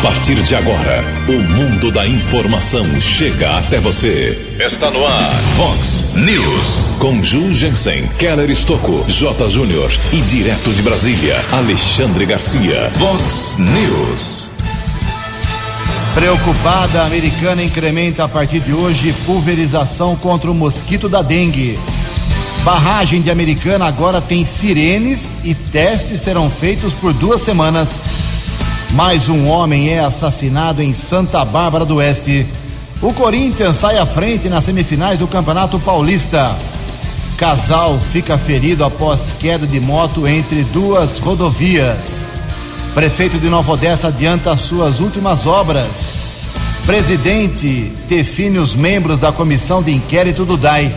A partir de agora, o mundo da informação chega até você. Está no ar, Fox News. Com Ju Jensen, Keller Estocco, J. Júnior e direto de Brasília, Alexandre Garcia. Fox News. Preocupada, a americana incrementa a partir de hoje pulverização contra o mosquito da dengue. Barragem de Americana agora tem sirenes e testes serão feitos por duas semanas. Mais um homem é assassinado em Santa Bárbara do Oeste. O Corinthians sai à frente nas semifinais do Campeonato Paulista. Casal fica ferido após queda de moto entre duas rodovias. Prefeito de Nova Odessa adianta suas últimas obras. Presidente define os membros da comissão de inquérito do DAI.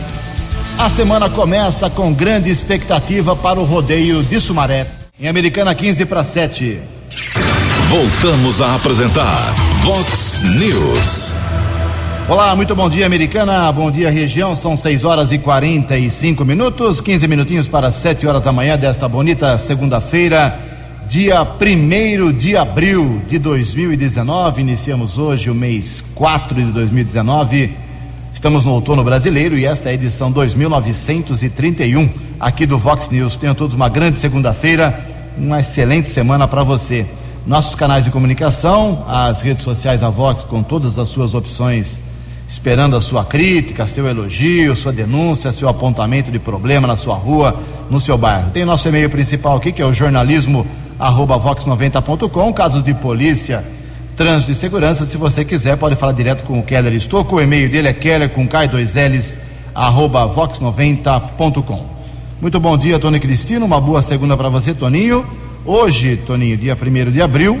A semana começa com grande expectativa para o rodeio de Sumaré. Em Americana 15 para 7. Voltamos a apresentar Vox News. Olá, muito bom dia, Americana. Bom dia, região. São 6 horas e 45 minutos, 15 minutinhos para 7 horas da manhã desta bonita segunda-feira, dia 1 de abril de 2019. Iniciamos hoje o mês 4 de 2019. Estamos no outono brasileiro e esta é a edição 2931 aqui do Vox News. Tenham todos uma grande segunda-feira, uma excelente semana para você. Nossos canais de comunicação, as redes sociais da Vox com todas as suas opções, esperando a sua crítica, seu elogio, sua denúncia, seu apontamento de problema na sua rua, no seu bairro. Tem nosso e-mail principal aqui que é o jornalismo vox90.com, casos de polícia Trânsito e Segurança. Se você quiser, pode falar direto com o Keller Estocco. O e-mail dele é keller com K2Ls, arroba vox90.com. Muito bom dia, Tony Cristino. Uma boa segunda para você, Toninho. Hoje, Toninho, dia 1 de abril,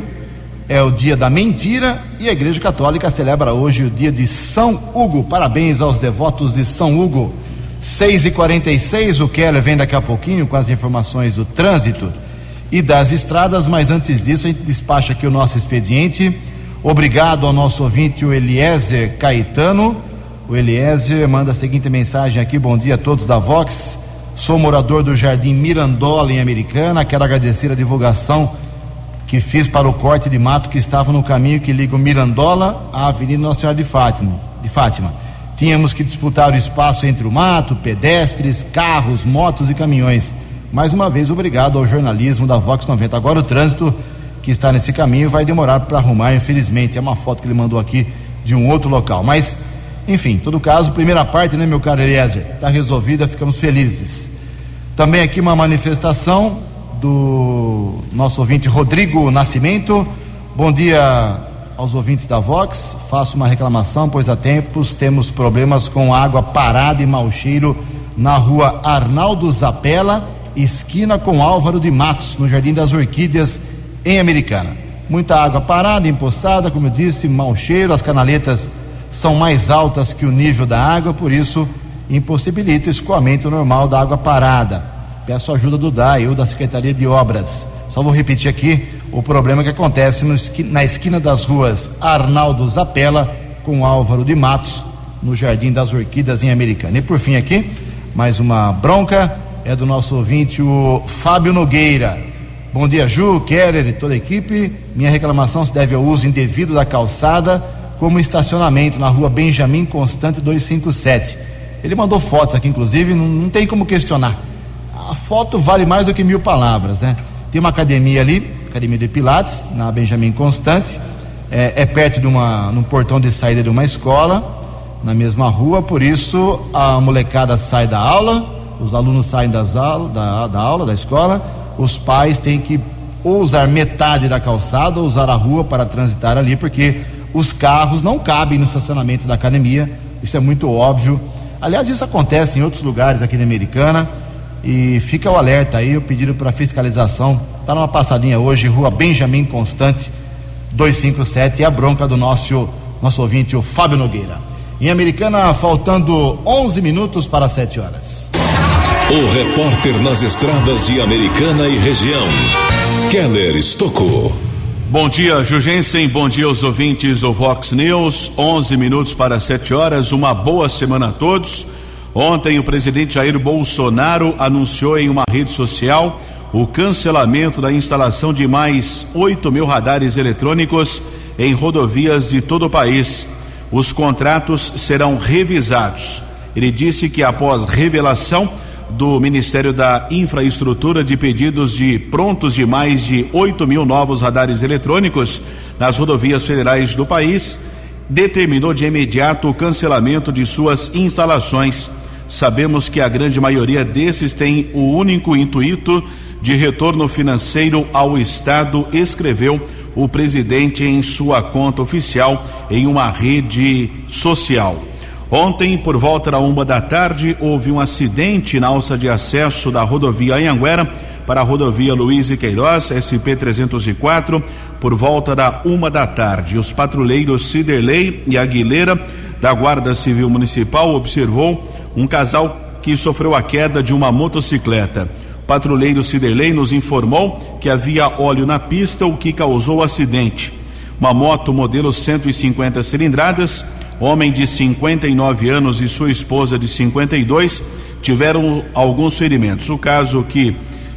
é o dia da mentira e a Igreja Católica celebra hoje o dia de São Hugo. Parabéns aos devotos de São Hugo. 6 e 46 o Keller vem daqui a pouquinho com as informações do trânsito e das estradas, mas antes disso a gente despacha aqui o nosso expediente. Obrigado ao nosso ouvinte, o Eliezer Caetano. O Eliezer manda a seguinte mensagem aqui: Bom dia a todos da Vox. Sou morador do Jardim Mirandola, em Americana. Quero agradecer a divulgação que fiz para o corte de mato que estava no caminho que liga o Mirandola à Avenida Nossa Senhora de Fátima. De Fátima. Tínhamos que disputar o espaço entre o mato, pedestres, carros, motos e caminhões. Mais uma vez, obrigado ao jornalismo da Vox 90. Agora o trânsito que está nesse caminho vai demorar para arrumar, infelizmente. É uma foto que ele mandou aqui de um outro local. Mas, enfim, em todo caso, primeira parte, né, meu caro Eliezer? Está resolvida, ficamos felizes. Também aqui uma manifestação do nosso ouvinte Rodrigo Nascimento. Bom dia aos ouvintes da Vox. Faço uma reclamação, pois há tempos temos problemas com água parada e mau cheiro na rua Arnaldo Zapela esquina com Álvaro de Matos, no Jardim das Orquídeas, em Americana. Muita água parada, empoçada, como eu disse, mau cheiro, as canaletas são mais altas que o nível da água, por isso impossibilita o escoamento normal da água parada. Peço ajuda do DAI ou da Secretaria de Obras. Só vou repetir aqui o problema que acontece na esquina das ruas Arnaldo Zapela com Álvaro de Matos, no Jardim das Orquídeas, em Americana. E por fim aqui, mais uma bronca é do nosso ouvinte, o Fábio Nogueira. Bom dia, Ju, Keller e toda a equipe. Minha reclamação se deve ao uso indevido da calçada como estacionamento na rua Benjamin Constante 257. Ele mandou fotos aqui, inclusive, não, não tem como questionar. A foto vale mais do que mil palavras, né? Tem uma academia ali, academia de Pilates, na Benjamin Constante. É, é perto de uma, num portão de saída de uma escola, na mesma rua, por isso a molecada sai da aula, os alunos saem das aulas, da, da aula, da escola, os pais têm que ou usar metade da calçada ou usar a rua para transitar ali, porque os carros não cabem no estacionamento da academia, isso é muito óbvio. Aliás, isso acontece em outros lugares aqui na Americana e fica o alerta aí, o pedido para fiscalização. Está numa passadinha hoje, rua Benjamin Constante, 257, e a bronca do nosso, nosso ouvinte, o Fábio Nogueira. Em Americana, faltando 11 minutos para 7 horas. O repórter nas estradas de Americana e região, Keller Estocou. Bom dia, Jugensen. Bom dia aos ouvintes do Vox News. 11 minutos para 7 horas. Uma boa semana a todos. Ontem, o presidente Jair Bolsonaro anunciou em uma rede social o cancelamento da instalação de mais 8 mil radares eletrônicos em rodovias de todo o país. Os contratos serão revisados. Ele disse que após revelação do Ministério da Infraestrutura de pedidos de prontos de mais de 8 mil novos radares eletrônicos nas rodovias federais do país, determinou de imediato o cancelamento de suas instalações. Sabemos que a grande maioria desses tem o único intuito de retorno financeiro ao Estado, escreveu o presidente em sua conta oficial em uma rede social. Ontem, por volta da uma da tarde, houve um acidente na alça de acesso da rodovia Anhanguera para a rodovia Luiz e Queiroz, SP-304, por volta da uma da tarde. Os patrulheiros Ciderley e Aguilera, da Guarda Civil Municipal, observou um casal que sofreu a queda de uma motocicleta. O patrulheiro Ciderley nos informou que havia óleo na pista, o que causou o acidente. Uma moto modelo 150 cilindradas homem de 59 anos e sua esposa de 52 tiveram alguns ferimentos. O caso que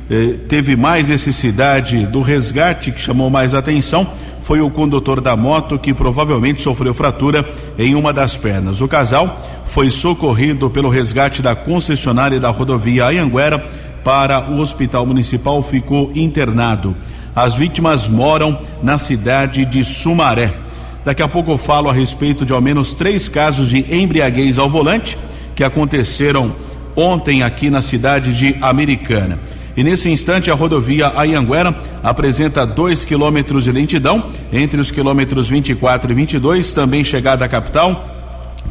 eh, teve mais necessidade do resgate, que chamou mais atenção, foi o condutor da moto que provavelmente sofreu fratura em uma das pernas. O casal foi socorrido pelo resgate da concessionária da rodovia Anhanguera para o hospital municipal, ficou internado. As vítimas moram na cidade de Sumaré. Daqui a pouco eu falo a respeito de ao menos três casos de embriaguez ao volante que aconteceram ontem aqui na cidade de Americana. E nesse instante a rodovia Ayanguera apresenta dois quilômetros de lentidão entre os quilômetros 24 e 22, também chegada à capital,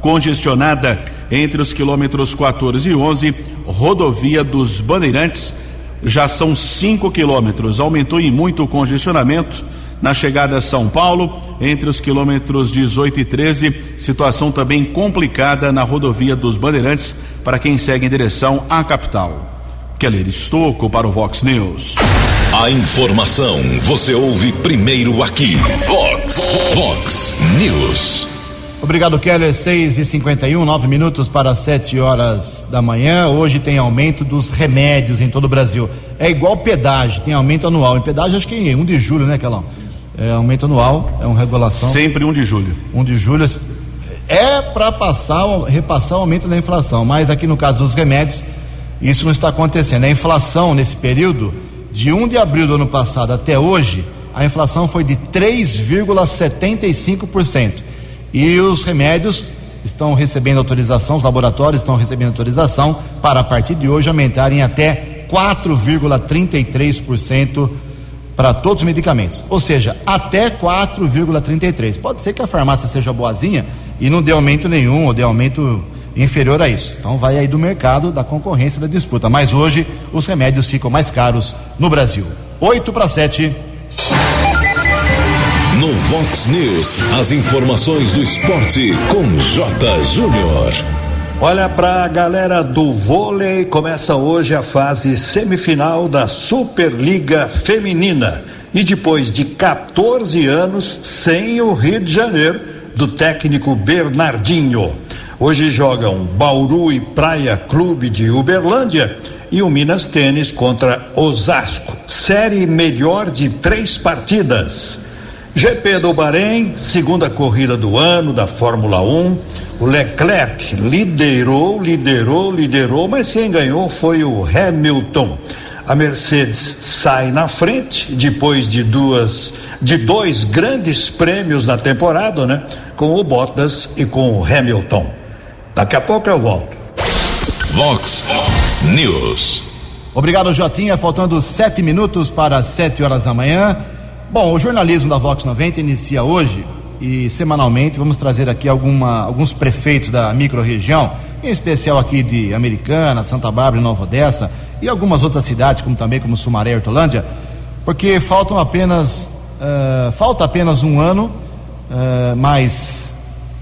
congestionada entre os quilômetros 14 e 11, rodovia dos Bandeirantes. Já são 5 quilômetros, aumentou em muito o congestionamento na chegada a São Paulo, entre os quilômetros 18 e 13, situação também complicada na rodovia dos Bandeirantes para quem segue em direção à capital. Keller Estocco para o Vox News. A informação você ouve primeiro aqui. Vox, Vox News. Obrigado, Keller. 6 e 51 9 minutos para 7 horas da manhã. Hoje tem aumento dos remédios em todo o Brasil. É igual pedágio, tem aumento anual. Em pedágio, acho que em 1 de julho, né, Kelão? É aumento anual, é uma regulação. Sempre 1 um de julho. 1 um de julho é para passar, repassar o aumento da inflação, mas aqui no caso dos remédios, isso não está acontecendo. A inflação nesse período, de 1 de abril do ano passado até hoje, a inflação foi de 3,75%. E os remédios estão recebendo autorização, os laboratórios estão recebendo autorização para a partir de hoje aumentarem até 4,33% para todos os medicamentos, ou seja, até 4,33. Pode ser que a farmácia seja boazinha e não dê aumento nenhum ou dê aumento inferior a isso. Então vai aí do mercado, da concorrência, da disputa. Mas hoje os remédios ficam mais caros no Brasil. 8 para 7. No Vox News, as informações do esporte com J. Júnior. Olha para a galera do vôlei, começa hoje a fase semifinal da Superliga Feminina. E depois de 14 anos sem o Rio de Janeiro, do técnico Bernardinho. Hoje jogam Bauru e Praia Clube de Uberlândia e o Minas Tênis contra Osasco. Série melhor de três partidas. GP do Bahrein, segunda corrida do ano da Fórmula 1. O Leclerc liderou, liderou, liderou, mas quem ganhou foi o Hamilton. A Mercedes sai na frente depois de duas, de dois grandes prêmios na temporada, né? Com o Bottas e com o Hamilton. Daqui a pouco eu volto. Vox News. Obrigado, Jotinha. Faltando sete minutos para sete horas da manhã. Bom, o jornalismo da Vox 90 inicia hoje e semanalmente vamos trazer aqui alguma, alguns prefeitos da microrregião, em especial aqui de Americana, Santa Bárbara e Nova Odessa e algumas outras cidades, como também como Sumaré e Hortolândia, porque faltam apenas uh, falta apenas um ano, uh, mais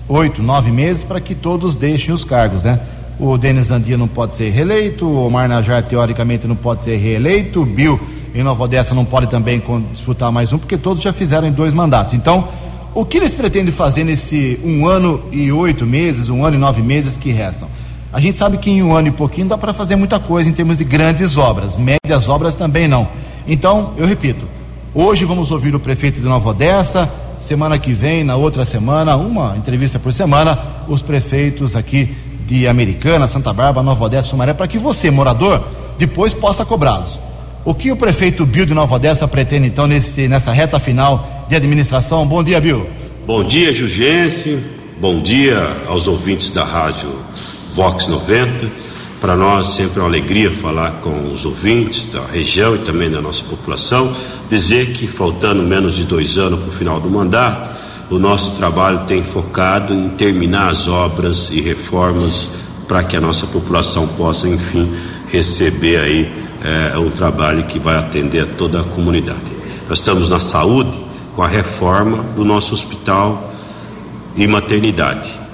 oito, nove meses para que todos deixem os cargos, né? O Denis Andia não pode ser reeleito, o Omar Najar teoricamente não pode ser reeleito, o Bill em Nova Odessa não pode também disputar mais um, porque todos já fizeram dois mandatos. Então, o que eles pretendem fazer nesse um ano e oito meses, um ano e nove meses que restam? A gente sabe que em um ano e pouquinho dá para fazer muita coisa em termos de grandes obras, médias obras também não. Então, eu repito, hoje vamos ouvir o prefeito de Nova Odessa, semana que vem, na outra semana, uma entrevista por semana, os prefeitos aqui de Americana, Santa Bárbara, Nova Odessa, Sumaré, para que você, morador, depois possa cobrá-los. O que o prefeito Bill de Nova Odessa pretende então nesse, nessa reta final de administração? Bom dia, Bill. Bom dia, Jugense. Bom dia aos ouvintes da rádio Vox 90. Para nós sempre é uma alegria falar com os ouvintes da região e também da nossa população. Dizer que faltando menos de dois anos para o final do mandato, o nosso trabalho tem focado em terminar as obras e reformas para que a nossa população possa, enfim, receber aí é, um trabalho que vai atender a toda a comunidade. Nós estamos na saúde com a reforma do nosso hospital e maternidade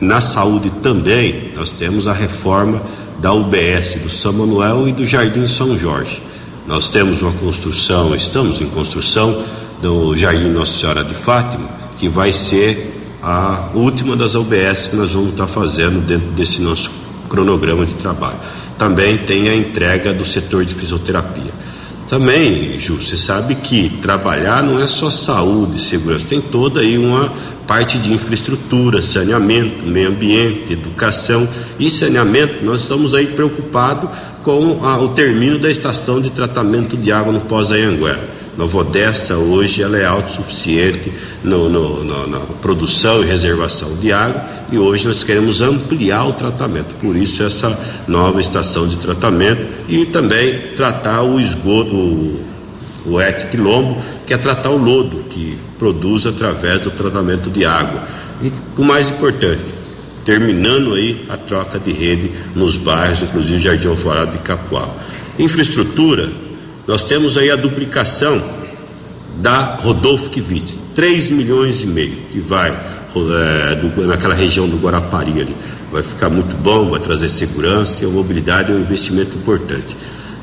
na saúde também, nós temos a reforma da UBS do São Manuel e do Jardim São Jorge. Nós temos uma construção, estamos em construção do Jardim Nossa Senhora de Fátima, que vai ser a última das UBS que nós vamos estar fazendo dentro desse nosso cronograma de trabalho. Também tem a entrega do setor de fisioterapia. Também, Ju, você sabe que trabalhar não é só saúde e segurança, tem toda aí uma parte de infraestrutura, saneamento, meio ambiente, educação e saneamento. Nós estamos aí preocupados com a, o término da estação de tratamento de água no Pós-Anhanguera. Nova Odessa hoje ela é autossuficiente no, no, no, na produção e reservação de água e hoje nós queremos ampliar o tratamento. Por isso essa nova estação de tratamento e também tratar o esgoto, o, o ET Quilombo, que é tratar o lodo que produz através do tratamento de água. E o mais importante, terminando aí a troca de rede nos bairros, inclusive Jardim Alvorada de Capoal. Infraestrutura, nós temos aí a duplicação da Rodolfo Kivitz, 3 milhões e meio, que vai é, do, naquela região do Guarapari ali. Vai ficar muito bom, vai trazer segurança e mobilidade é um investimento importante.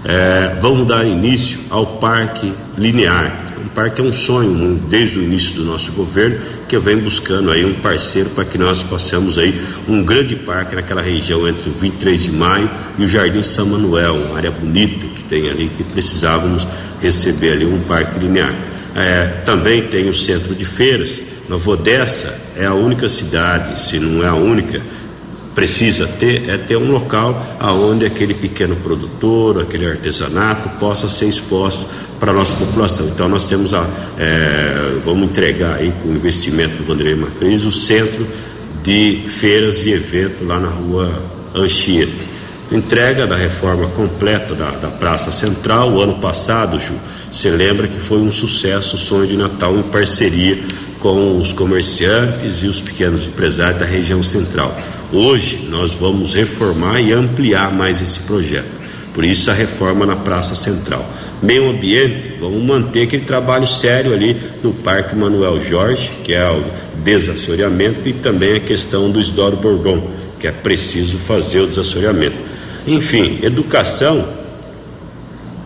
É, vamos dar início ao Parque Linear. Parque é um sonho desde o início do nosso governo, que vem buscando aí um parceiro para que nós possamos aí um grande parque naquela região entre o 23 de maio e o Jardim São Manuel, uma área bonita que tem ali que precisávamos receber ali um parque linear. É, também tem o centro de feiras. Nova Odessa é a única cidade, se não é a única, precisa ter é ter um local aonde aquele pequeno produtor, aquele artesanato possa ser exposto para a nossa população. Então nós temos a é, vamos entregar aí com o investimento do Vanderlei Macris o centro de feiras e eventos lá na rua Anchieta. Entrega da reforma completa da, da Praça Central o ano passado, Ju. Você lembra que foi um sucesso o sonho de Natal em parceria com os comerciantes e os pequenos empresários da região central. Hoje nós vamos reformar e ampliar mais esse projeto. Por isso a reforma na Praça Central. Meio ambiente, vamos manter aquele trabalho sério ali no Parque Manuel Jorge, que é o desassoreamento, e também a questão do Isdoro Bordon, que é preciso fazer o desassoreamento. Enfim, educação,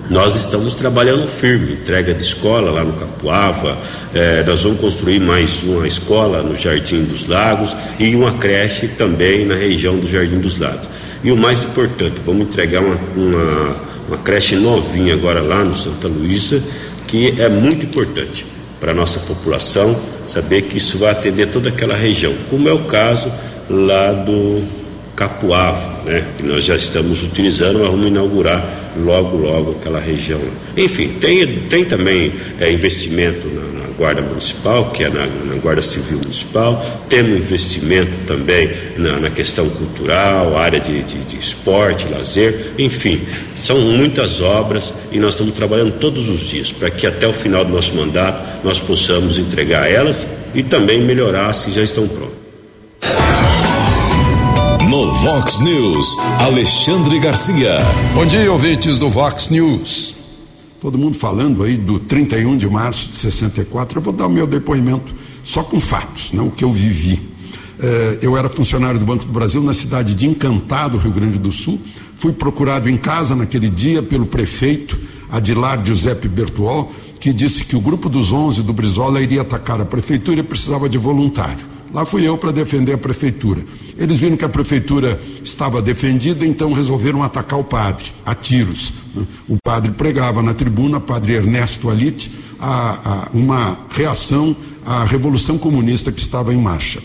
nós estamos trabalhando firme, entrega de escola lá no Capuava, eh, nós vamos construir mais uma escola no Jardim dos Lagos e uma creche também na região do Jardim dos Lagos. E o mais importante, vamos entregar uma, uma, uma creche novinha agora lá no Santa Luísa, que é muito importante para a nossa população saber que isso vai atender toda aquela região, como é o caso lá do Capuava, né, que nós já estamos utilizando, mas vamos inaugurar logo, logo aquela região. Enfim, tem, tem também é, investimento na, na, Guarda Municipal, que é na, na, Guarda Civil Municipal, temos investimento também na, na questão cultural, área de, de, de, esporte, lazer, enfim, são muitas obras e nós estamos trabalhando todos os dias para que até o final do nosso mandato nós possamos entregar elas e também melhorar as que já estão prontas. No Vox News, Alexandre Garcia. Bom dia, ouvintes do Vox News. Todo mundo falando aí do 31 de março de 64. Eu vou dar o meu depoimento só com fatos, não o que eu vivi. Eh, eu era funcionário do Banco do Brasil na cidade de Encantado, Rio Grande do Sul. Fui procurado em casa naquele dia pelo prefeito Adilar Giuseppe Bertuol, que disse que o grupo dos 11 do Brizola iria atacar a prefeitura e precisava de voluntário. Lá fui eu para defender a prefeitura. Eles viram que a prefeitura estava defendida, então resolveram atacar o padre, a tiros. O padre pregava na tribuna, padre Ernesto Alite, a, a, uma reação a revolução comunista que estava em marcha.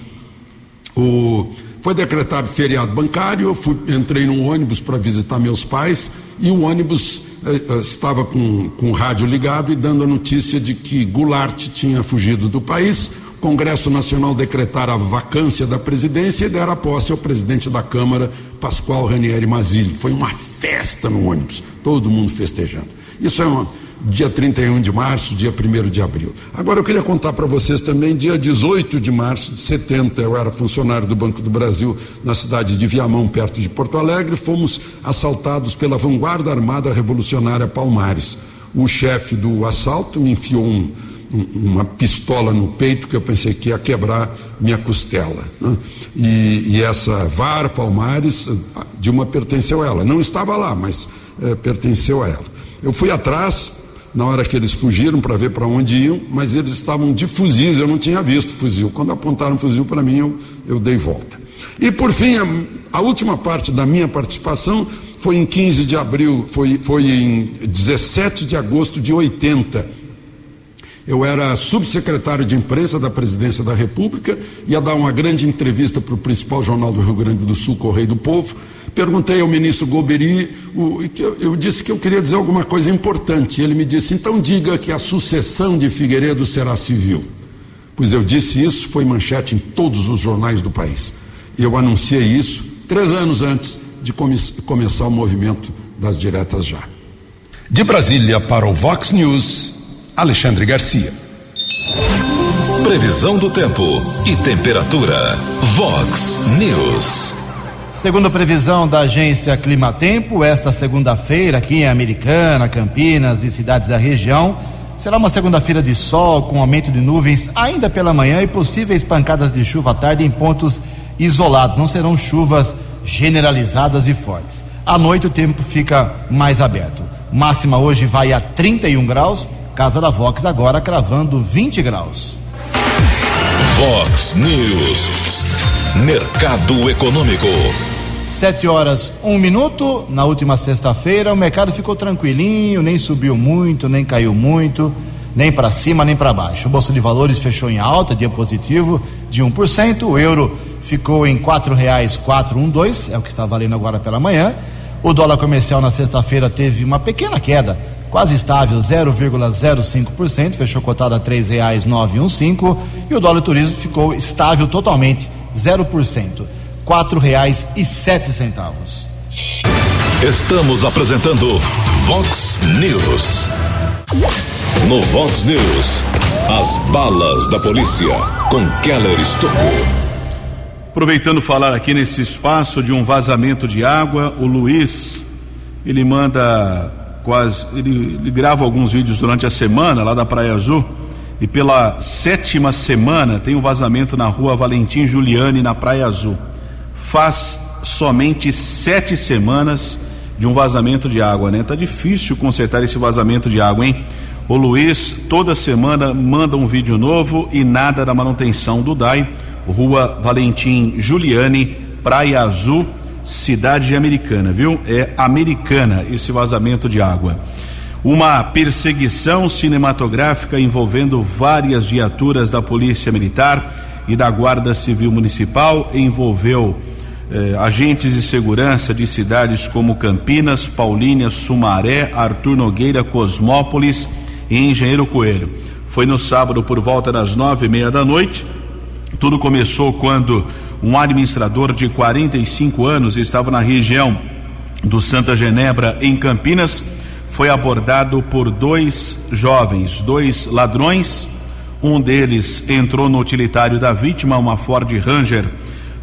O, foi decretado feriado bancário, eu fui, entrei num ônibus para visitar meus pais e o ônibus eh, eh, estava com, com o rádio ligado e dando a notícia de que Goulart tinha fugido do país. Congresso Nacional decretara a vacância da presidência e dera posse ao presidente da Câmara, Pascoal Ranieri Mazzilli. Foi uma festa no ônibus, todo mundo festejando. Isso é uma, dia 31 de março, dia 1 de abril. Agora eu queria contar para vocês também, dia 18 de março de 70, eu era funcionário do Banco do Brasil na cidade de Viamão, perto de Porto Alegre, fomos assaltados pela vanguarda armada revolucionária Palmares. O chefe do assalto me enfiou um, um, uma pistola no peito que eu pensei que ia quebrar minha costela. Né? E, e, essa VAR Palmares, de uma pertenceu a ela. Não estava lá, mas é, pertenceu a ela. Eu fui atrás, na hora que eles fugiram para ver para onde iam, mas eles estavam de fuzis, eu não tinha visto fuzil. Quando apontaram fuzil para mim, eu, eu dei volta. E por fim, a, a, última parte da minha participação foi em 15 de abril, foi, foi em 17 de agosto de 80. Eu era subsecretário de imprensa da presidência da República, ia dar uma grande entrevista para o principal jornal do Rio Grande do Sul, Correio do Povo, Perguntei ao ministro Goberi, o, eu, disse que eu queria dizer alguma coisa importante. Ele me disse: então diga que a sucessão de Figueiredo será civil. Pois eu disse isso, foi manchete em todos os jornais do país. Eu anunciei isso três anos antes de come começar o movimento das diretas já. De Brasília para o Vox News, Alexandre Garcia. Previsão do tempo e temperatura. Vox News. Segundo a previsão da agência Climatempo, esta segunda-feira aqui em Americana, Campinas e cidades da região, será uma segunda-feira de sol com aumento de nuvens ainda pela manhã e possíveis pancadas de chuva à tarde em pontos isolados. Não serão chuvas generalizadas e fortes. À noite o tempo fica mais aberto. Máxima hoje vai a 31 graus. Casa da Vox agora cravando 20 graus. Vox News. Mercado Econômico. Sete horas, um minuto. Na última sexta-feira, o mercado ficou tranquilinho, nem subiu muito, nem caiu muito, nem para cima, nem para baixo. O Bolsa de Valores fechou em alta, dia positivo, de 1%. O euro ficou em quatro reais quatro um dois, é o que está valendo agora pela manhã. O dólar comercial na sexta-feira teve uma pequena queda, quase estável, 0,05%, fechou cotado a três reais nove um cinco, e o dólar turismo ficou estável totalmente 0%, quatro reais e sete centavos. Estamos apresentando Vox News. No Vox News, as balas da polícia com Keller Estocou. Aproveitando falar aqui nesse espaço de um vazamento de água, o Luiz, ele manda quase, ele, ele grava alguns vídeos durante a semana lá da Praia Azul e pela sétima semana tem um vazamento na rua Valentim Giuliani, na Praia Azul. Faz somente sete semanas de um vazamento de água, né? Tá difícil consertar esse vazamento de água, hein? O Luiz toda semana manda um vídeo novo e nada da manutenção do DAI. Rua Valentim Giuliani, Praia Azul, cidade americana, viu? É americana esse vazamento de água uma perseguição cinematográfica envolvendo várias viaturas da Polícia Militar e da Guarda Civil Municipal envolveu eh, agentes de segurança de cidades como Campinas, Paulínia, Sumaré, Artur Nogueira, Cosmópolis e Engenheiro Coelho. Foi no sábado por volta das nove e meia da noite. Tudo começou quando um administrador de 45 anos estava na região do Santa Genebra, em Campinas foi abordado por dois jovens, dois ladrões. Um deles entrou no utilitário da vítima, uma Ford Ranger,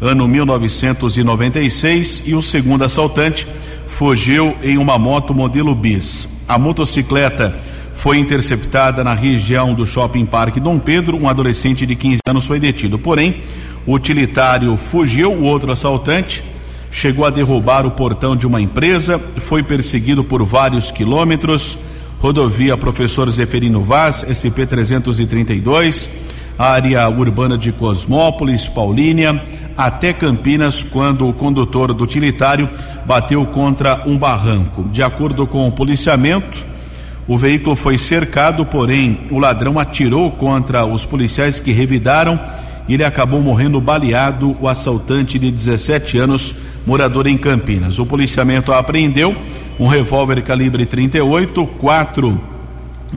ano 1996, e o segundo assaltante fugiu em uma moto modelo bis. A motocicleta foi interceptada na região do Shopping Parque Dom Pedro. Um adolescente de 15 anos foi detido. Porém, o utilitário fugiu, o outro assaltante chegou a derrubar o portão de uma empresa, foi perseguido por vários quilômetros. Rodovia Professor Zeferino Vaz, SP 332, área urbana de Cosmópolis, Paulínia, até Campinas, quando o condutor do utilitário bateu contra um barranco. De acordo com o policiamento, O veículo foi cercado, porém o ladrão atirou contra os policiais que revidaram e ele acabou morrendo baleado. O assaltante de 17 anos, morador em Campinas. O policiamento apreendeu um revólver calibre 38, quatro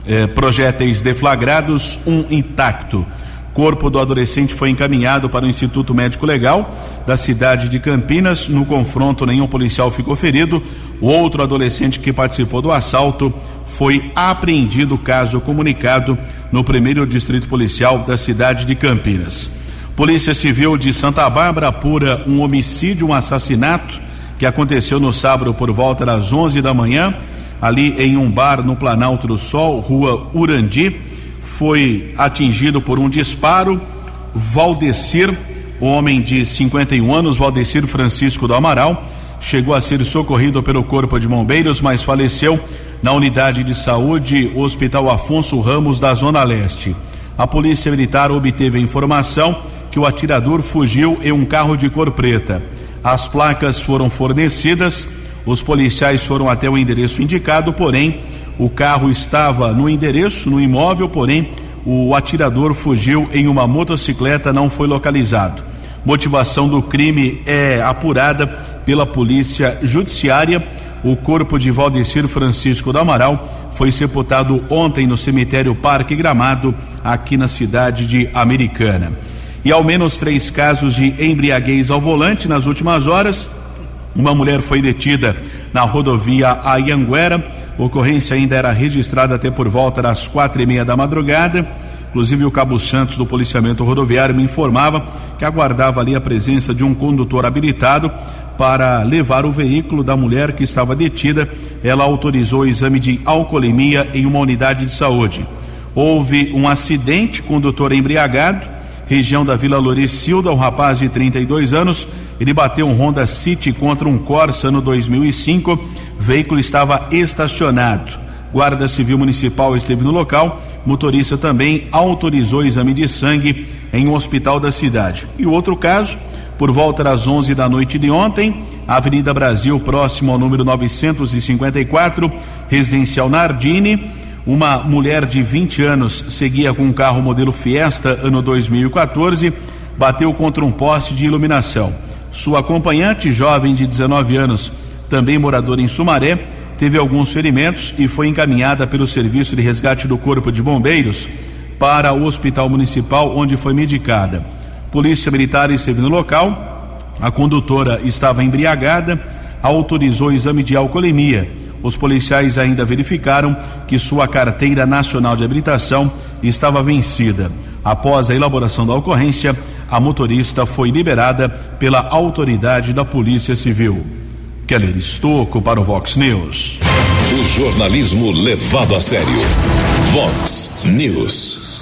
eh, projéteis deflagrados, um intacto. Corpo do adolescente foi encaminhado para o Instituto Médico Legal da cidade de Campinas. No confronto, nenhum policial ficou ferido. O outro adolescente que participou do assalto foi apreendido, caso comunicado no primeiro distrito policial da cidade de Campinas. Polícia Civil de Santa Bárbara apura um homicídio, um assassinato que aconteceu no sábado por volta das 11 da manhã, ali em um bar no Planalto do Sol, rua Urandi foi atingido por um disparo. Valdecir, homem de 51 anos, Valdecir Francisco do Amaral, chegou a ser socorrido pelo Corpo de Bombeiros, mas faleceu na unidade de saúde Hospital Afonso Ramos da Zona Leste. A Polícia Militar obteve a informação que o atirador fugiu em um carro de cor preta. As placas foram fornecidas, os policiais foram até o endereço indicado, porém o carro estava no endereço, no imóvel, porém o atirador fugiu em uma motocicleta, não foi localizado. Motivação do crime é apurada pela Polícia Judiciária. O corpo de Valdecir Francisco do Amaral foi sepultado ontem no cemitério Parque Gramado, aqui na cidade de Americana. E ao menos três casos de embriaguez ao volante nas últimas horas. Uma mulher foi detida na rodovia Ayanguera ocorrência ainda era registrada até por volta das quatro e meia da madrugada. Inclusive, o Cabo Santos do policiamento rodoviário me informava que aguardava ali a presença de um condutor habilitado para levar o veículo da mulher que estava detida. Ela autorizou o exame de alcoolemia em uma unidade de saúde. Houve um acidente, condutor embriagado, região da Vila Loricilda, um rapaz de 32 anos. Ele bateu um Honda City contra um Corsa no 2005 veículo estava estacionado. Guarda Civil Municipal esteve no local. Motorista também autorizou o exame de sangue em um hospital da cidade. E o outro caso, por volta das 11 da noite de ontem, Avenida Brasil, próximo ao número 954, residencial Nardini. Uma mulher de 20 anos seguia com um carro modelo Fiesta, ano 2014, bateu contra um poste de iluminação. Sua acompanhante, jovem de 19 anos, também moradora em Sumaré, teve alguns ferimentos e foi encaminhada pelo Serviço de Resgate do Corpo de Bombeiros para o Hospital Municipal, onde foi medicada. Polícia Militar esteve no local, a condutora estava embriagada, autorizou o exame de alcoolemia. Os policiais ainda verificaram que sua carteira nacional de habilitação estava vencida. Após a elaboração da ocorrência, a motorista foi liberada pela autoridade da Polícia Civil. Keller Estocco para o Vox News. O jornalismo levado a sério. Vox News.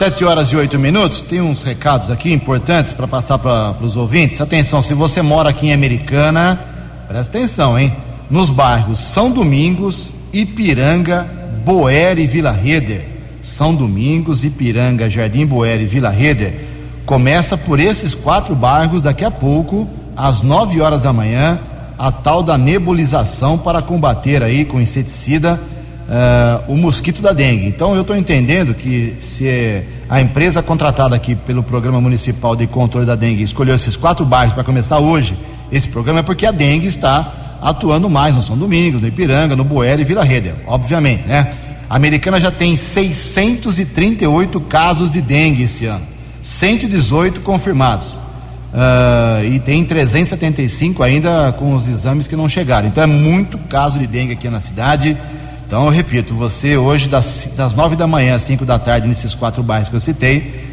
Sete horas e oito minutos. Tem uns recados aqui importantes para passar para os ouvintes. Atenção, se você mora aqui em Americana, presta atenção, hein? Nos bairros São Domingos, Ipiranga, Boer e Vila Reder. São Domingos, Ipiranga, Jardim Boer e Vila Reder. Começa por esses quatro bairros daqui a pouco, às nove horas da manhã a tal da nebulização para combater aí com inseticida uh, o mosquito da dengue. Então eu estou entendendo que se a empresa contratada aqui pelo Programa Municipal de Controle da Dengue escolheu esses quatro bairros para começar hoje esse programa é porque a dengue está atuando mais no São Domingos, no Ipiranga, no Boer e Vila Rede, obviamente, né? A americana já tem 638 casos de dengue esse ano, 118 confirmados. Uh, e tem 375 ainda com os exames que não chegaram. Então é muito caso de dengue aqui na cidade. Então eu repito, você hoje das, das 9 da manhã às 5 da tarde, nesses quatro bairros que eu citei,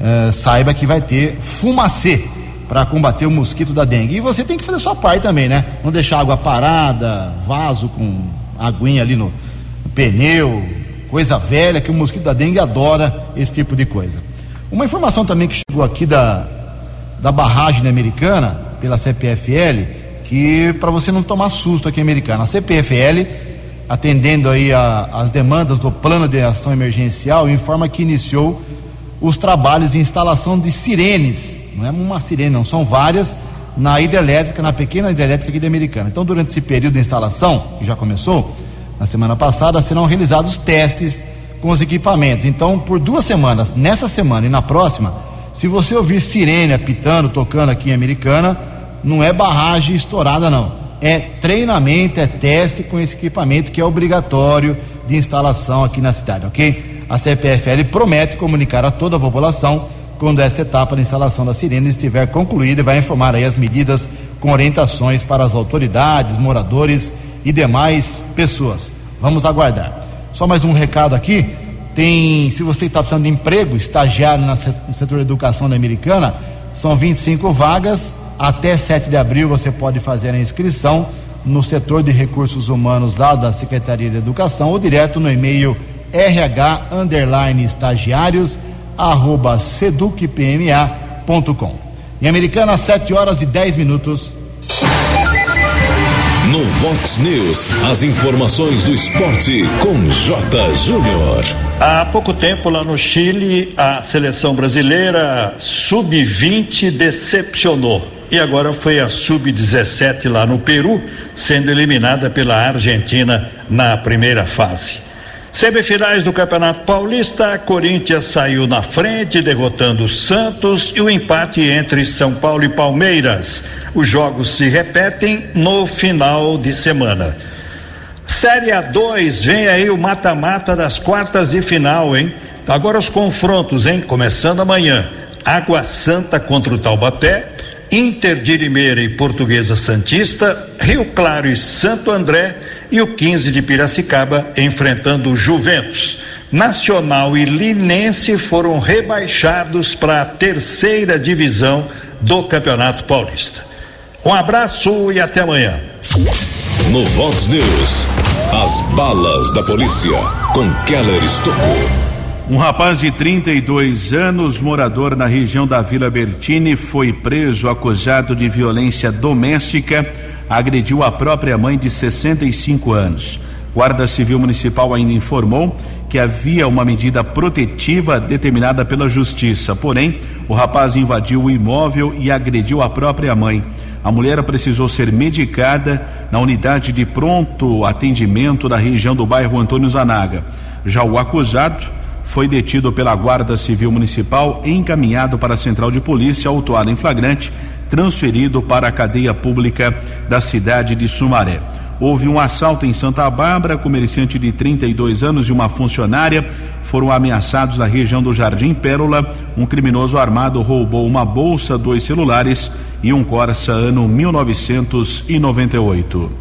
uh, saiba que vai ter fumacê para combater o mosquito da dengue. E você tem que fazer sua parte também, né? Não deixar água parada, vaso com aguinha ali no, no pneu, coisa velha, que o mosquito da dengue adora esse tipo de coisa. Uma informação também que chegou aqui da, da barragem americana pela CPFL, que para você não tomar susto aqui americana. A CPFL, atendendo aí as demandas do plano de ação emergencial, informa que iniciou os trabalhos de instalação de sirenes, não é uma sirene, não, são várias, na hidrelétrica, na pequena hidrelétrica aqui de Americana. Então, durante esse período de instalação, que já começou, na semana passada, serão realizados testes com os equipamentos. Então, por duas semanas, nessa semana e na próxima, se você ouvir sirene apitando, tocando aqui em Americana, não é barragem estourada, não. É treinamento, é teste com esse equipamento que é obrigatório de instalação aqui na cidade, ok? A CPFL promete comunicar a toda a população quando essa etapa de instalação da sirene estiver concluída e vai informar aí as medidas com orientações para as autoridades, moradores e demais pessoas. Vamos aguardar. Só mais um recado aqui. Tem, se você está precisando de emprego, estagiário no setor educação da Americana, são 25 vagas. Até 7 de abril você pode fazer a inscrição no setor de recursos humanos lá da Secretaria de Educação ou direto no e-mail rh underline estagiários arroba seducpma.com. Em Americana, 7 horas e 10 minutos. No Vox News, as informações do esporte com J. Júnior. Há pouco tempo, lá no Chile, a seleção brasileira sub-20 decepcionou. E agora foi a sub-17 lá no Peru, sendo eliminada pela Argentina na primeira fase. Semifinais do Campeonato Paulista, Corinthians saiu na frente, derrotando o Santos e o empate entre São Paulo e Palmeiras. Os jogos se repetem no final de semana. Série A2, vem aí o mata-mata das quartas de final, hein? Agora os confrontos, hein? Começando amanhã. Água Santa contra o Taubaté, Inter de Limeira e Portuguesa Santista, Rio Claro e Santo André e o 15 de Piracicaba enfrentando o Juventus. Nacional e Linense foram rebaixados para a terceira divisão do Campeonato Paulista. Um abraço e até amanhã. No Vox News, as balas da polícia com Keller Estocou. Um rapaz de 32 anos, morador na região da Vila Bertini, foi preso acusado de violência doméstica agrediu a própria mãe de 65 anos. Guarda Civil Municipal ainda informou que havia uma medida protetiva determinada pela Justiça. Porém, o rapaz invadiu o imóvel e agrediu a própria mãe. A mulher precisou ser medicada na unidade de pronto atendimento da região do bairro Antônio Zanaga. Já o acusado foi detido pela Guarda Civil Municipal encaminhado para a Central de Polícia, autuado em flagrante transferido para a cadeia pública da cidade de Sumaré. Houve um assalto em Santa Bárbara, comerciante de 32 anos e uma funcionária foram ameaçados na região do Jardim Pérola. Um criminoso armado roubou uma bolsa, dois celulares e um Corsa ano 1998.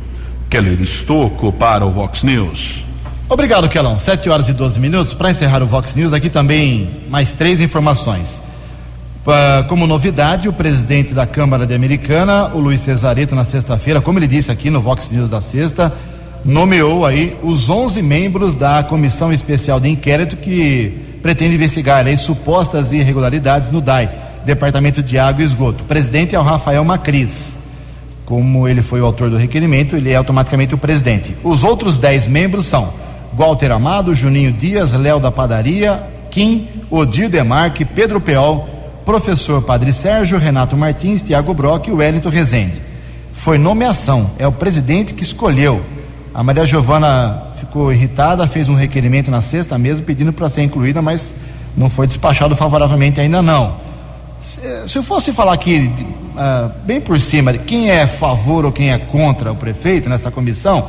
Keller Estocco para o Vox News. Obrigado, Kelão. 7 horas e 12 minutos. Para encerrar o Vox News, aqui também mais três informações. Como novidade, o presidente da Câmara de Americana, o Luiz Cesareto, na sexta-feira, como ele disse aqui no Vox News da sexta, nomeou aí os 11 membros da comissão especial de inquérito que pretende investigar aí supostas irregularidades no DAI, Departamento de Água e Esgoto. O presidente é o Rafael Macris. Como ele foi o autor do requerimento, ele é automaticamente o presidente. Os outros 10 membros são Walter Amado, Juninho Dias, Léo da Padaria, Kim, Odir Demarque, Pedro Peol, professor Padre Sérgio, Renato Martins, Tiago Brock e Wellington Rezende. Foi nomeação, é o presidente que escolheu. A Maria Giovana ficou irritada, fez um requerimento na sexta mesmo, pedindo para ser incluída, mas não foi despachado favoravelmente ainda não. Se, se eu fosse falar aqui, uh, bem por cima, quem é a favor ou quem é contra o prefeito nessa comissão,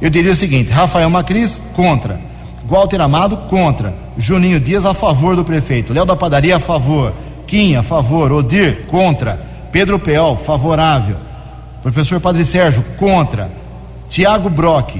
eu diria o seguinte: Rafael Macris, contra. Walter Amado, contra. Juninho Dias, a favor do prefeito. Léo da Padaria, a favor. Quinha, favor. Odir, contra. Pedro Peol, favorável. Professor Padre Sérgio, contra. Tiago Brock,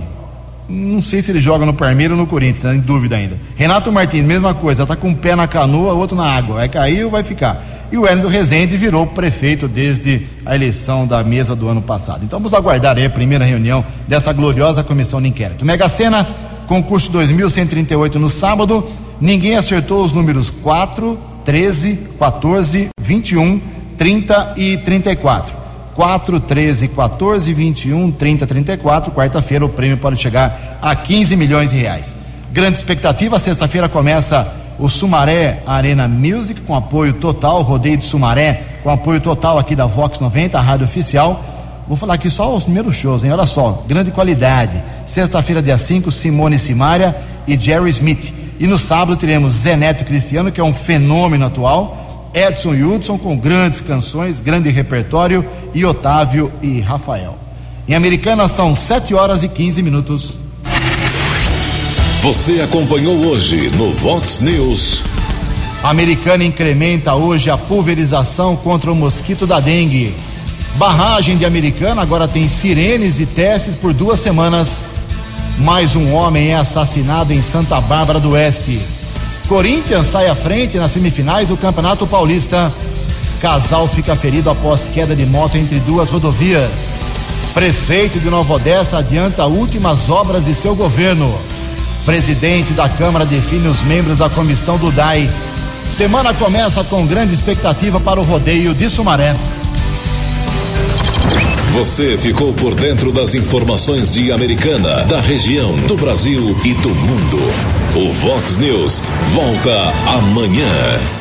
não sei se ele joga no Parmeiro ou no Corinthians, tá em dúvida ainda. Renato Martins, mesma coisa, está com um pé na canoa, outro na água. Vai cair ou vai ficar. E o Hélio Rezende virou prefeito desde a eleição da mesa do ano passado. Então vamos aguardar aí a primeira reunião desta gloriosa comissão de inquérito. Mega Sena, concurso 2138 no sábado. Ninguém acertou os números 4, 13, 14, 21, 30 e 34. 4, 13, 14, 21, 30, 34. Quarta-feira o prêmio pode chegar a 15 milhões de reais. Grande expectativa, sexta-feira começa o Sumaré Arena Music com apoio total, rodeio de Sumaré com apoio total aqui da Vox 90, a rádio oficial. Vou falar aqui só os primeiros shows, hein? Olha só, grande qualidade. Sexta-feira, dia 5, Simone Simaria e Jerry Smith. E no sábado teremos Zé Neto Cristiano, que é um fenômeno atual, Edson Hudson com grandes canções, grande repertório, e Otávio e Rafael. Em Americana são 7 horas e 15 minutos. Você acompanhou hoje no Vox News. A Americana incrementa hoje a pulverização contra o mosquito da dengue. Barragem de Americana agora tem sirenes e testes por duas semanas. Mais um homem é assassinado em Santa Bárbara do Oeste. Corinthians sai à frente nas semifinais do Campeonato Paulista. Casal fica ferido após queda de moto entre duas rodovias. Prefeito de Nova Odessa adianta últimas obras de seu governo. Presidente da Câmara define os membros da comissão do DAI. Semana começa com grande expectativa para o rodeio de Sumaré. Você ficou por dentro das informações de Americana, da região, do Brasil e do mundo. O Vox News volta amanhã.